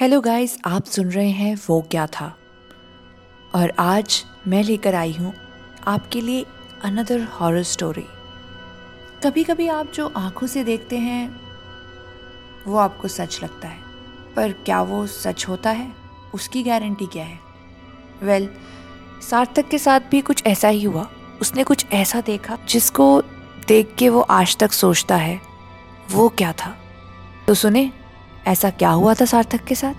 Hello guys आप सुन रहे हैं वो क्या था? और आज मैं लेकर आई हूँ आपके लिए अनदर हॉरर स्टोरी कभी कभी आप जो आँखों से देखते हैं वो आपको सच लगता है। पर क्या वो सच होता है? उसकी गारंटी क्या है? वेल well, सार्थक के साथ भी कुछ ऐसा ही हुआ। उसने कुछ ऐसा देखा जिसको देख के वो आज तक सोचता है वो क्या था? तो सुने ऐसा क्या हुआ था सार्थक के साथ?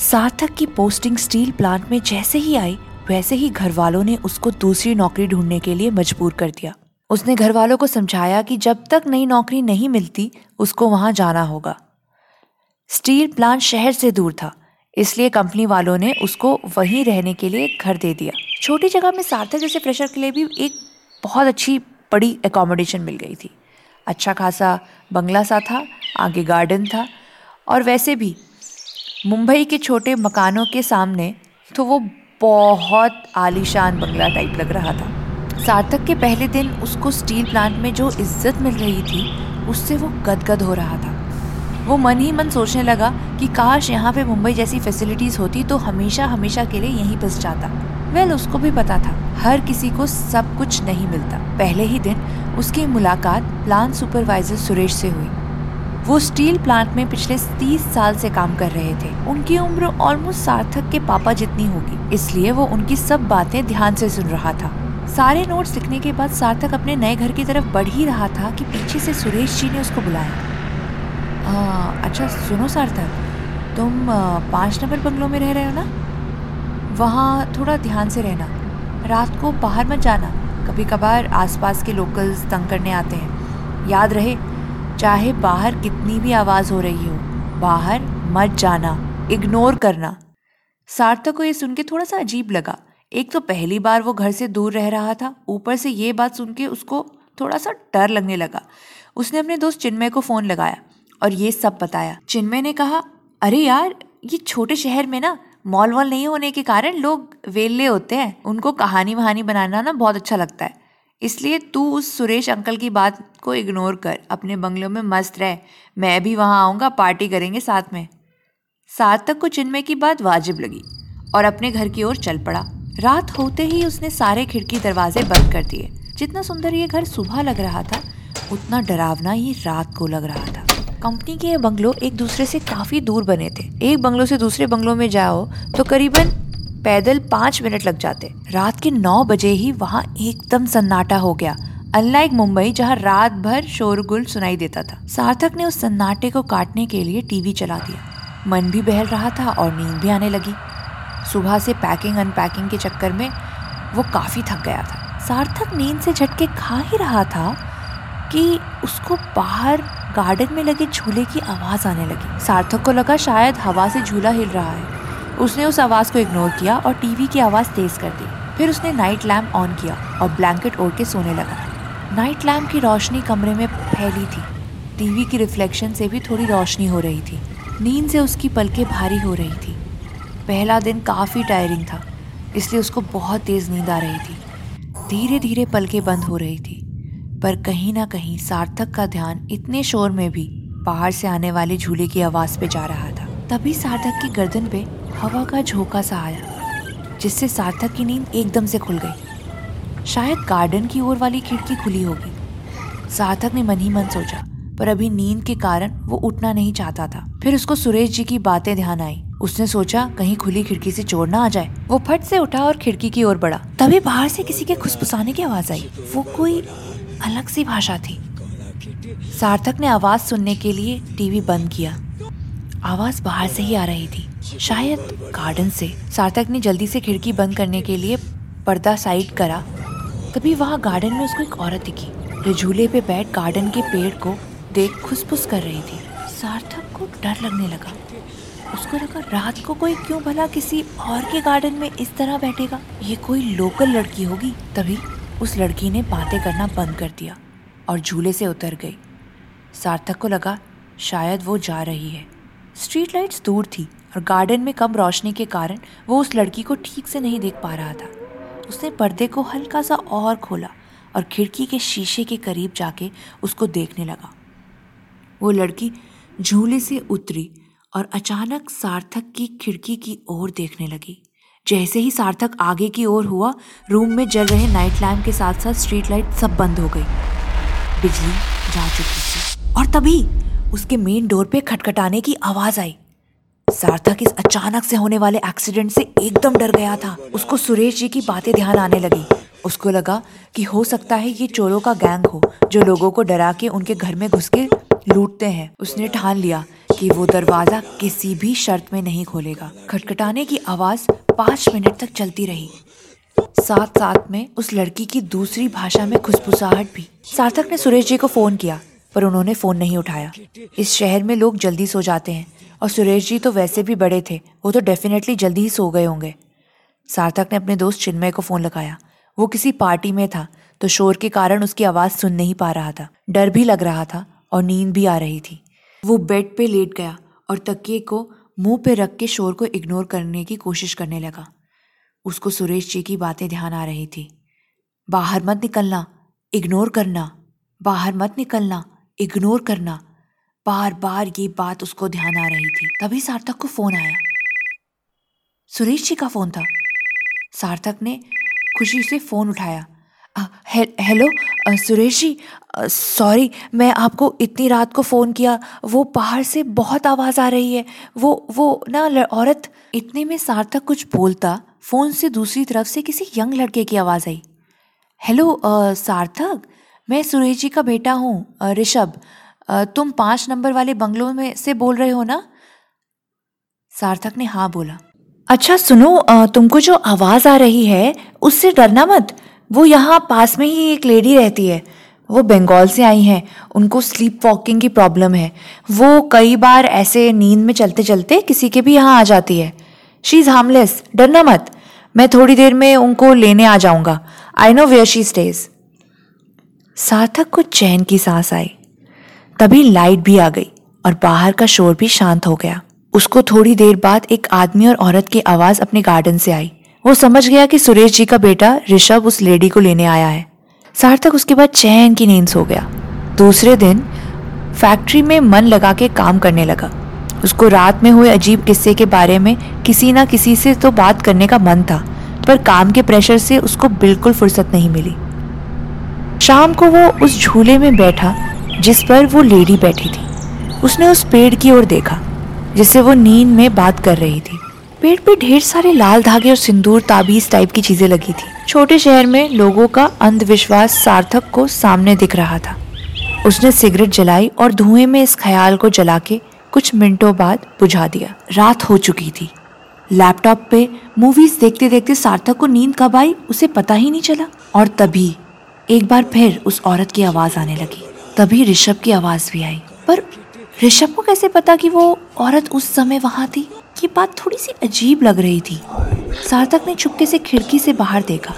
सार्थक की पोस्टिंग स्टील प्लांट में जैसे ही आई, वैसे ही घर वालों ने उसको दूसरी नौकरी ढूँढने के लिए मजबूर कर दिया। उसने घर वालों को समझाया कि जब तक नई नौकरी नहीं मिलती, उसको वहाँ जाना होगा। स्टील प्लांट शहर से दूर था, इसलिए कंपनी वालों ने उसको वहीं रहने के लिए घर दे दिया। छोटी जगह में सार्थक जैसे फ्रेशर के लिए भी एक बहुत अच्छी, बड़ी एकोमोडेशन मिल गई थी। अच्छा खासा बंगला सा था आगे गार्डन था। और वैसे भी मुंबई के छोटे मकानों के सामने तो वो बहुत आलीशान बंगला टाइप लग रहा था। सार्थक के पहले दिन उसको स्टील प्लांट में जो इज़्ज़त मिल रही थी उससे वो गदगद हो रहा था। वो मन ही मन सोचने लगा कि काश यहाँ पे मुंबई जैसी फैसिलिटीज़ होती तो हमेशा हमेशा के लिए यहीं बस जाता। वेल well, उसको भी पता था हर किसी को सब कुछ नहीं मिलता। पहले ही दिन उसकी मुलाकात प्लान सुपरवाइजर सुरेश से हुई। वो स्टील प्लांट में पिछले तीस साल से काम कर रहे थे। उनकी उम्र ऑलमोस्ट सार्थक के पापा जितनी होगी। इसलिए वो उनकी सब बातें ध्यान से सुन रहा था। सारे नोट्स लिखने के बाद सार्थक अपने नए घर की तरफ़ बढ़ ही रहा था कि पीछे से सुरेश जी ने उसको बुलाया। आ, अच्छा सुनो सार्थक तुम पाँच नंबर बंगलों में रह रहे हो ना? वहाँ थोड़ा ध्यान से रहना। रात को बाहर मत जाना। कभी कभार आसपास के लोकल्स तंग करने आते हैं। याद रहे चाहे बाहर कितनी भी आवाज़ हो रही हो, बाहर मत जाना इग्नोर करना। सार्थक को ये सुन के थोड़ा सा अजीब लगा। एक तो पहली बार वो घर से दूर रह रहा था, ऊपर से ये बात सुन के उसको थोड़ा सा डर लगने लगा। उसने अपने दोस्त चिन्मय को फ़ोन लगाया और ये सब बताया। चिन्मय ने कहा, अरे यार, ये छोटे शहर में ना मॉल वॉल नहीं होने के कारण लोग वेल्ले होते हैं। उनको कहानी वहानी बनाना ना बहुत अच्छा लगता है। इसलिए तू उस सुरेश अंकल की बात को इग्नोर कर, अपने बंगलों में मस्त रह। मैं भी वहाँ आऊँगा पार्टी करेंगे साथ में। सार्थक को चिन्मय की बात वाजिब लगी और अपने घर की ओर चल पड़ा। रात होते ही उसने सारे खिड़की दरवाजे बंद कर दिए। जितना सुंदर ये घर सुबह लग रहा था, उतना डरावना ही रात को लग रहा था। कंपनी के ये बंगलों एक दूसरे से काफ़ी दूर बने थे। एक बंगलों से दूसरे बंगलों में जाओ तो करीबन पैदल पाँच मिनट लग जाते। रात के नौ बजे ही वहाँ एकदम सन्नाटा हो गया अनलाइक मुंबई, जहाँ रात भर शोरगुल सुनाई देता था। सार्थक ने उस सन्नाटे को काटने के लिए टीवी चला दिया। मन भी बहल रहा था और नींद भी आने लगी। सुबह से पैकिंग अनपैकिंग के चक्कर में वो काफ़ी थक गया था। सार्थक नींद से झटके खा ही रहा था कि उसको बाहर गार्डन में लगे झूले की आवाज़ आने लगी। सार्थक को लगा शायद हवा से झूला हिल रहा है। उसने उस आवाज़ को इग्नोर किया और टीवी की आवाज़ तेज कर दी। फिर उसने नाइट लैम्प ऑन किया और ब्लैंकेट ओढ़ के सोने लगा। नाइट लैम्प की रोशनी कमरे में फैली थी। टीवी की रिफ्लेक्शन से भी थोड़ी रोशनी हो रही थी। नींद से उसकी पलकें भारी हो रही थी। पहला दिन काफ़ी टायरिंग था, इसलिए उसको बहुत तेज़ नींद आ रही थी। धीरे धीरे पलकें बंद हो रही थी, पर कहीं ना कहीं सार्थक का ध्यान इतने शोर में भी बाहर से आने वाले झूले की आवाज़ पे जा रहा था। तभी सार्थक की गर्दन पे हवा का झोंका सा आया, जिससे सार्थक की नींद एकदम से खुल गई। शायद गार्डन की ओर वाली खिड़की खुली होगी। सार्थक ने मन ही मन सोचा, पर अभी नींद के कारण वो उठना नहीं चाहता था। फिर उसको सुरेश जी की बातें ध्यान आई। उसने सोचा, कहीं खुली खिड़की से चोर ना आ जाए। वो फट से उठा और खिड़की की ओर बढ़ा। तभी बाहर से किसी के खुसफुसाने की आवाज़ आई। वो कोई अलग सी भाषा थी। सार्थक ने आवाज़ सुनने के लिए टीवी बंद किया। आवाज़ बाहर से ही आ रही थी। शायद गार्डन से। सार्थक ने जल्दी से खिड़की बंद करने के लिए पर्दा साइड करा। तभी वहाँ गार्डन में उसको एक औरत दिखी। जो झूले पे बैठ गार्डन के पेड़ को देख खुसफुस कर रही थी। सार्थक को डर लगने लगा। उसको लगा, रात को कोई क्यों भला किसी और के गार्डन में इस तरह बैठेगा? ये कोई लोकल लड़की होगी? तभी उस लड़की ने बातें करना बंद कर दिया और झूले से उतर गई। सार्थक को लगा, शायद वो जा रही है। स्ट्रीट लाइट्स दूर थी। और गार्डन में कम रोशनी के कारण वो उस लड़की को ठीक से नहीं देख पा रहा था। उसने पर्दे को हल्का सा और खोला और खिड़की के शीशे के करीब जाके उसको देखने लगा। वो लड़की झूले से उतरी और अचानक सार्थक की खिड़की की ओर देखने लगी। जैसे ही सार्थक आगे की ओर हुआ, रूम में जल रहे नाइट लैम्प के साथ साथ स्ट्रीट लाइट सब बंद हो गई। बिजली जा चुकी थी और तभी उसके मेन डोर पे खटखटाने की आवाज़ आई। सार्थक इस अचानक से होने वाले एक्सीडेंट से एकदम डर गया था। उसको सुरेश जी की बातें ध्यान आने लगी। उसको लगा कि हो सकता है ये चोरों का गैंग हो, जो लोगों को डरा के उनके घर में घुस के लूटते हैं। उसने ठान लिया कि वो दरवाज़ा किसी भी शर्त में नहीं खोलेगा। खटखटाने की आवाज़ पाँच मिनट तक चलती रही। साथ साथ में उस लड़की की दूसरी भाषा में खुशबुसाहट भी। सार्थक ने सुरेश जी को फ़ोन किया। पर उन्होंने फ़ोन नहीं उठाया। इस शहर में लोग जल्दी सो जाते हैं, और सुरेश जी तो वैसे भी बड़े थे, वो तो डेफिनेटली जल्दी ही सो गए होंगे। सार्थक ने अपने दोस्त चिन्मय को फ़ोन लगाया। वो किसी पार्टी में था तो शोर के कारण उसकी आवाज़ सुन नहीं पा रहा था। डर भी लग रहा था, और नींद भी आ रही थी। वो बेड पे लेट गया, और तकिए को मुँह पे रख के शोर को इग्नोर करने की कोशिश करने लगा। उसको सुरेश जी की बातें ध्यान आ रही थी। बाहर मत निकलना इग्नोर करना। बाहर मत निकलना। इग्नोर करना। बार बार ये बात उसको ध्यान आ रही थी। तभी सार्थक को फ़ोन आया। सुरेश जी का फ़ोन था। सार्थक ने खुशी से फ़ोन उठाया। आ, hey, hello uh, Suresh ji sorry मैं आपको इतनी रात को फ़ोन किया। वो बाहर से बहुत आवाज़ आ रही है। वो वो ना औरत। इतने में सार्थक कुछ बोलता। फ़ोन से दूसरी तरफ़ से किसी यंग लड़के की आवाज़ आई। हेलो सार्थक? मैं सुरेश जी का बेटा हूँ ऋषभ। तुम पाँच नंबर वाले बंगलों में से बोल रहे हो ना? सार्थक ने हाँ बोला। अच्छा सुनो तुमको जो आवाज़ आ रही है, उससे डरना मत। वो यहाँ पास में ही एक लेडी रहती है। वो बंगाल से आई हैं। उनको स्लीप वॉकिंग की प्रॉब्लम है। वो कई बार ऐसे नींद में चलते चलते किसी के भी यहाँ आ जाती है। शी इज़ हार्मलेस डरना मत। मैं थोड़ी देर में उनको लेने आ जाऊँगा। I know where she stays Sarthak को चैन की सांस आई। तभी लाइट भी आ गई और बाहर का शोर भी शांत हो गया। उसको थोड़ी देर बाद एक आदमी और औरत की आवाज़ अपने गार्डन से आई। वो समझ गया कि सुरेश जी का बेटा ऋषभ उस लेडी को लेने आया है। सार्थक उसके बाद चैन की नींद सो गया। दूसरे दिन फैक्ट्री में मन लगा के काम करने लगा। उसको रात में हुए अजीब किस्से के बारे में किसी ना किसी से तो बात करने का मन था, पर काम के प्रेशर से उसको बिल्कुल फुर्सत नहीं मिली। शाम को वो उस झूले में बैठा, जिस पर वो लेडी बैठी थी। उसने उस पेड़ की ओर देखा, जिससे वो नींद में बात कर रही थी। पेड़ पे ढेर सारे लाल धागे और सिंदूर, ताबीज टाइप की चीज़ें लगी थी। छोटे शहर में लोगों का अंधविश्वास सार्थक को सामने दिख रहा था। उसने सिगरेट जलाई और धुएँ में इस ख्याल को जला के कुछ मिनटों बाद बुझा दिया। रात हो चुकी थी। लैपटॉप पे मूवीज़ देखते देखते सार्थक को नींद कब आई, उसे पता ही नहीं चला। और तभी एक बार फिर उस औरत की आवाज़ आने लगी। तभी ऋषभ की आवाज़ भी आई। पर ऋषभ को कैसे पता कि वो औरत उस समय वहाँ थी? ये बात थोड़ी सी अजीब लग रही थी। सार्थक ने चुपके से खिड़की से बाहर देखा।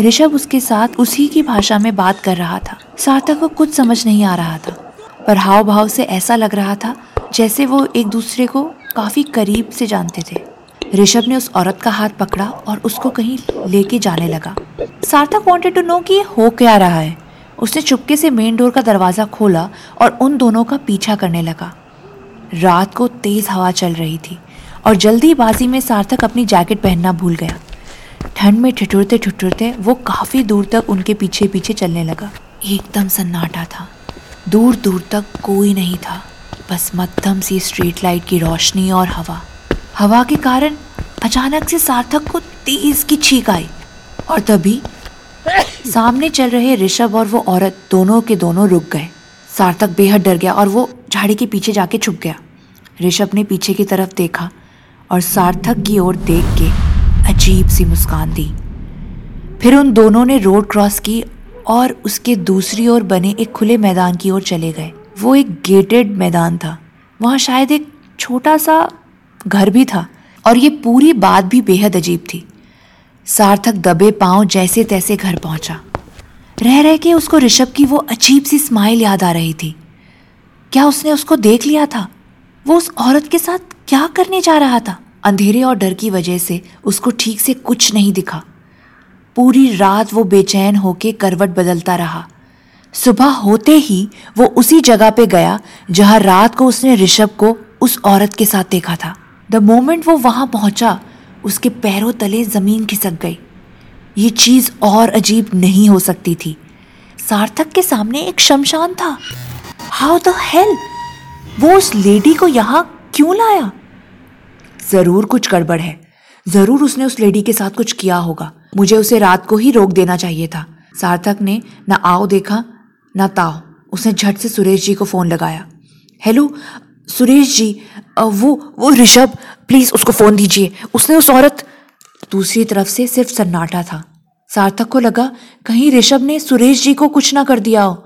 ऋषभ उसके साथ उसी की भाषा में बात कर रहा था। सार्थक को कुछ समझ नहीं आ रहा था। पर हाव भाव से ऐसा लग रहा था जैसे वो एक दूसरे को काफ़ी करीब से जानते थे। ऋषभ ने उस औरत का हाथ पकड़ा और उसको कहीं लेके जाने लगा। सार्थक वांटेड टू नो कि ये हो क्या रहा है। उसने चुपके से मेन डोर का दरवाज़ा खोला और उन दोनों का पीछा करने लगा। रात को तेज़ हवा चल रही थी और जल्दीबाजी में सार्थक अपनी जैकेट पहनना भूल गया। ठंड में ठिठुरते ठिठुरते वो काफ़ी दूर तक उनके पीछे पीछे चलने लगा। एकदम सन्नाटा था। दूर दूर तक कोई नहीं था। बस मध्यम सी स्ट्रीट लाइट की रोशनी और हवा। हवा के कारण अचानक से सार्थक को तेज की छींक आई और तभी सामने चल रहे ऋषभ और वो औरत दोनों के दोनों रुक गए। सार्थक बेहद डर गया और वो झाड़ी के पीछे जाके छुप गया। ऋषभ ने पीछे की तरफ़ देखा और सार्थक की ओर देख के अजीब सी मुस्कान दी। फिर उन दोनों ने रोड क्रॉस की और उसके दूसरी ओर बने एक खुले मैदान की ओर चले गए। वो एक गेटेड मैदान था। वहाँ शायद एक छोटा सा घर भी था और ये पूरी बात भी बेहद अजीब थी। सार्थक दबे पाँव जैसे तैसे घर पहुँचा। रह रह के उसको ऋषभ की वो अजीब सी स्माइल याद आ रही थी। क्या उसने उसको देख लिया था? वो उस औरत के साथ क्या करने जा रहा था? अंधेरे और डर की वजह से उसको ठीक से कुछ नहीं दिखा। पूरी रात वो बेचैन होके करवट बदलता रहा। सुबह होते ही वो उसी जगह पे गया जहाँ रात को उसने ऋषभ को उस औरत के साथ देखा था। द मोमेंट वो वहाँ पहुँचा, उसके पैरों तले ज़मीन खिसक गई। ये चीज़ और अजीब नहीं हो सकती थी। सार्थक के सामने एक शमशान था। हाउ द हेल वो उस लेडी को यहाँ क्यों लाया? ज़रूर कुछ गड़बड़ है। ज़रूर उसने उस लेडी के साथ कुछ किया होगा। मुझे उसे रात को ही रोक देना चाहिए था। सार्थक ने ना आओ देखा, ना ताओ। उसने झट से सुरेश जी को फ़ोन लगाया। हेलो सुरेश जी वो वो ऋषभ प्लीज़ उसको फ़ोन दीजिए। उसने उस औरत दूसरी तरफ़ से सिर्फ़ सन्नाटा था। सार्थक को लगा कहीं ऋषभ ने सुरेश जी को कुछ ना कर दिया हो।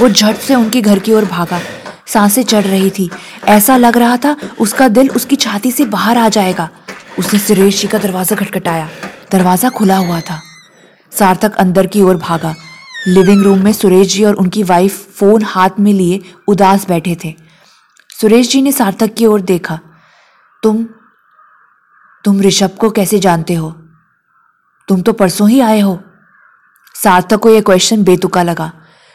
वो झट से उनके घर की ओर भागा। साँसें चढ़ रही थी। ऐसा लग रहा था उसका दिल उसकी छाती से बाहर आ जाएगा। उसने सुरेश जी का दरवाज़ा खटखटाया। दरवाज़ा खुला हुआ था। सार्थक अंदर की ओर भागा। लिविंग रूम में सुरेश जी और उनकी वाइफ फ़ोन हाथ में लिए उदास बैठे थे। सुरेश जी ने सार्थक की ओर देखा। तुम तुम ऋषभ को कैसे जानते हो? तुम तो परसों ही आए हो। सार्थक को यह क्वेश्चन बेतुका लगा।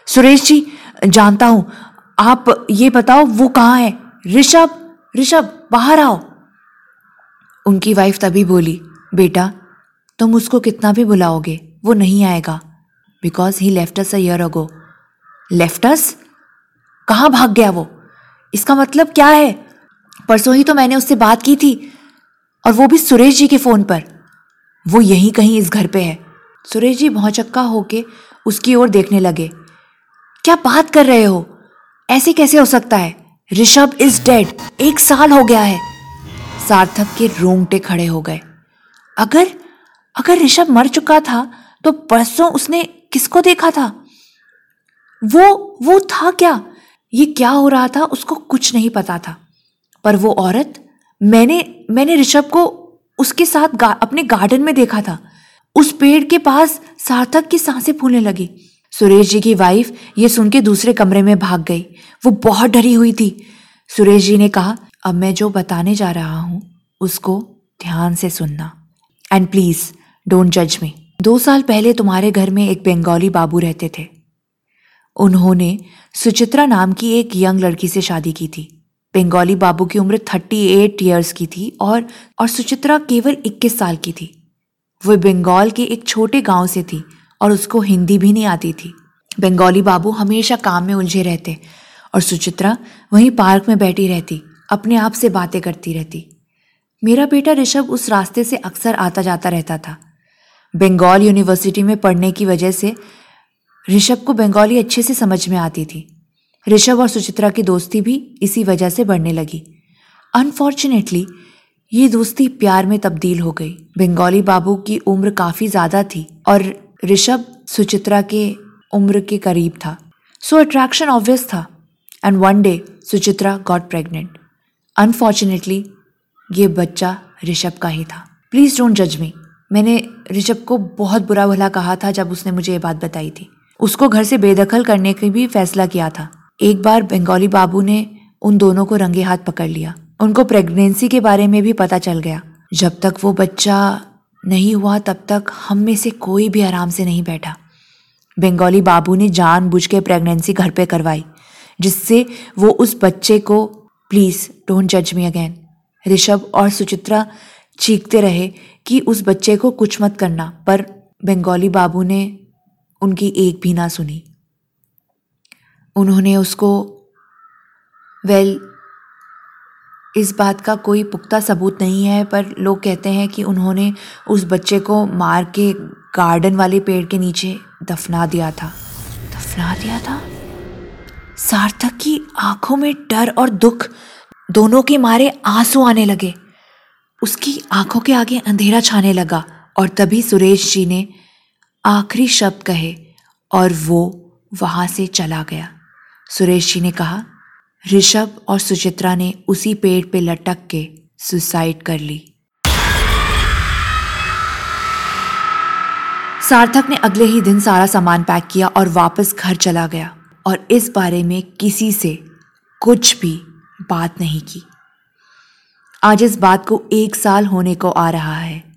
सुरेश जी, जानता हूँ। आप ये बताओ, वो कहाँ है? ऋषभ ऋषभ, बाहर आओ। उनकी वाइफ तभी बोली, बेटा, तुम उसको कितना भी बुलाओगे, वो नहीं आएगा। Because he left us a year ago left us कहाँ भाग गया वो? इसका मतलब क्या है? परसों ही तो मैंने उससे बात की थी, और वो भी सुरेश जी के फ़ोन पर। वो यहीं कहीं इस घर पे है। सुरेश जी भौचक्का होके उसकी ओर देखने लगे। क्या बात कर रहे हो? ऐसे कैसे हो सकता है? Rishabh is dead. एक साल हो गया है। सार्थक के रोंगटे खड़े हो गए। अगर अगर ऋषभ मर चुका था तो परसों उसने किसको देखा था? वो वो था क्या? ये क्या हो रहा था उसको कुछ नहीं पता था। पर वो औरत मैंने मैंने ऋषभ को उसके साथ गा, अपने गार्डन में देखा था। उस पेड़ के पास सार्थक की साँसें फूलने लगी। सुरेश जी की वाइफ ये सुन के दूसरे कमरे में भाग गई। वो बहुत डरी हुई थी। सुरेश जी ने कहा अब मैं जो बताने जा रहा हूँ उसको ध्यान से सुनना। एंड प्लीज़ डोंट जज मी दो साल पहले तुम्हारे घर में एक बंगाली बाबू रहते थे। उन्होंने सुचित्रा नाम की एक यंग लड़की से शादी की थी। बंगाली बाबू की उम्र थर्टी एट ईयर्स की थी और और सुचित्रा केवल इक्कीस साल की थी। वह बंगाल के एक छोटे गाँव से थी और उसको हिंदी भी नहीं आती थी। बंगाली बाबू हमेशा काम में उलझे रहते और सुचित्रा वहीं पार्क में बैठी रहती, अपने आप से बातें करती रहती। मेरा बेटा ऋषभ उस रास्ते से अक्सर आता जाता रहता था। बंगाल यूनिवर्सिटी में पढ़ने की वजह से ऋषभ को बंगाली अच्छे से समझ में आती थी। ऋषभ और सुचित्रा की दोस्ती भी इसी वजह से बढ़ने लगी। अनफॉर्चुनेटली ये दोस्ती प्यार में तब्दील हो गई। बंगाली बाबू की उम्र काफ़ी ज़्यादा थी और ऋषभ सुचित्रा के उम्र के करीब था। सो अट्रैक्शन ऑब्वियस था and one day Suchitra got pregnant unfortunately ये बच्चा ऋषभ का ही था। प्लीज़ डोंट जज मी मैंने ऋषभ को बहुत बुरा भला कहा था जब उसने मुझे ये बात बताई थी। उसको घर से बेदखल करने का भी फैसला किया था। एक बार बंगाली बाबू ने उन दोनों को रंगे हाथ पकड़ लिया। उनको प्रेगनेंसी के बारे में भी पता चल गया। जब तक वो बच्चा नहीं हुआ, तब तक हम में से कोई भी आराम से नहीं बैठा। बंगाली बाबू ने जानबूझ के प्रेगनेंसी घर पे करवाई, जिससे वो उस बच्चे को, प्लीज़, डोंट जज मी अगेन। ऋषभ और सुचित्रा चीखते रहे कि उस बच्चे को कुछ मत करना, पर बंगाली बाबू ने उनकी एक भी ना सुनी। उन्होंने उसको, वेल, इस बात का कोई पुख्ता सबूत नहीं है, पर लोग कहते हैं कि उन्होंने उस बच्चे को मार के गार्डन वाले पेड़ के नीचे दफना दिया था। दफना दिया था? सार्थक की आँखों में डर और दुख दोनों के मारे आँसू आने लगे। उसकी आँखों के आगे अंधेरा छाने लगा और तभी सुरेश जी ने आखिरी शब्द कहे और वो वहाँ से चला गया। सुरेश जी ने कहा, ऋषभ और सुचित्रा ने उसी पेड़ पे लटक के सुसाइड कर ली। सार्थक ने अगले ही दिन सारा सामान पैक किया और वापस घर चला गया और इस बारे में किसी से कुछ भी बात नहीं की। आज इस बात को एक साल होने को आ रहा है।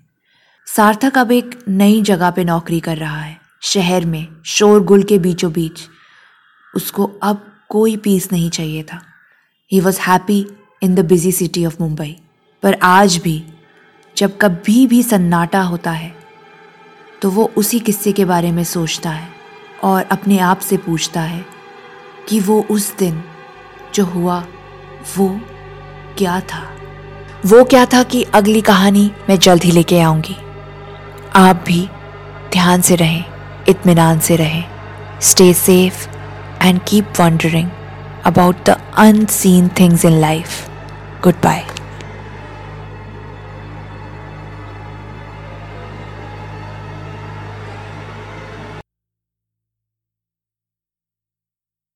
सार्थक अब एक नई जगह पे नौकरी कर रहा है। शहर में शोरगुल के बीचों बीच उसको अब कोई पीस नहीं चाहिए था। He was happy in the busy city of Mumbai पर आज भी, जब कभी भी सन्नाटा होता है तो वो उसी किस्से के बारे में सोचता है और अपने आप से पूछता है कि वो उस दिन जो हुआ, वो क्या था? वो क्या था कि अगली कहानी मैं जल्द ही लेके आऊँगी। आप भी ध्यान से रहें इतमान से रहें। Stay safe and keep wondering about the unseen things in life good bye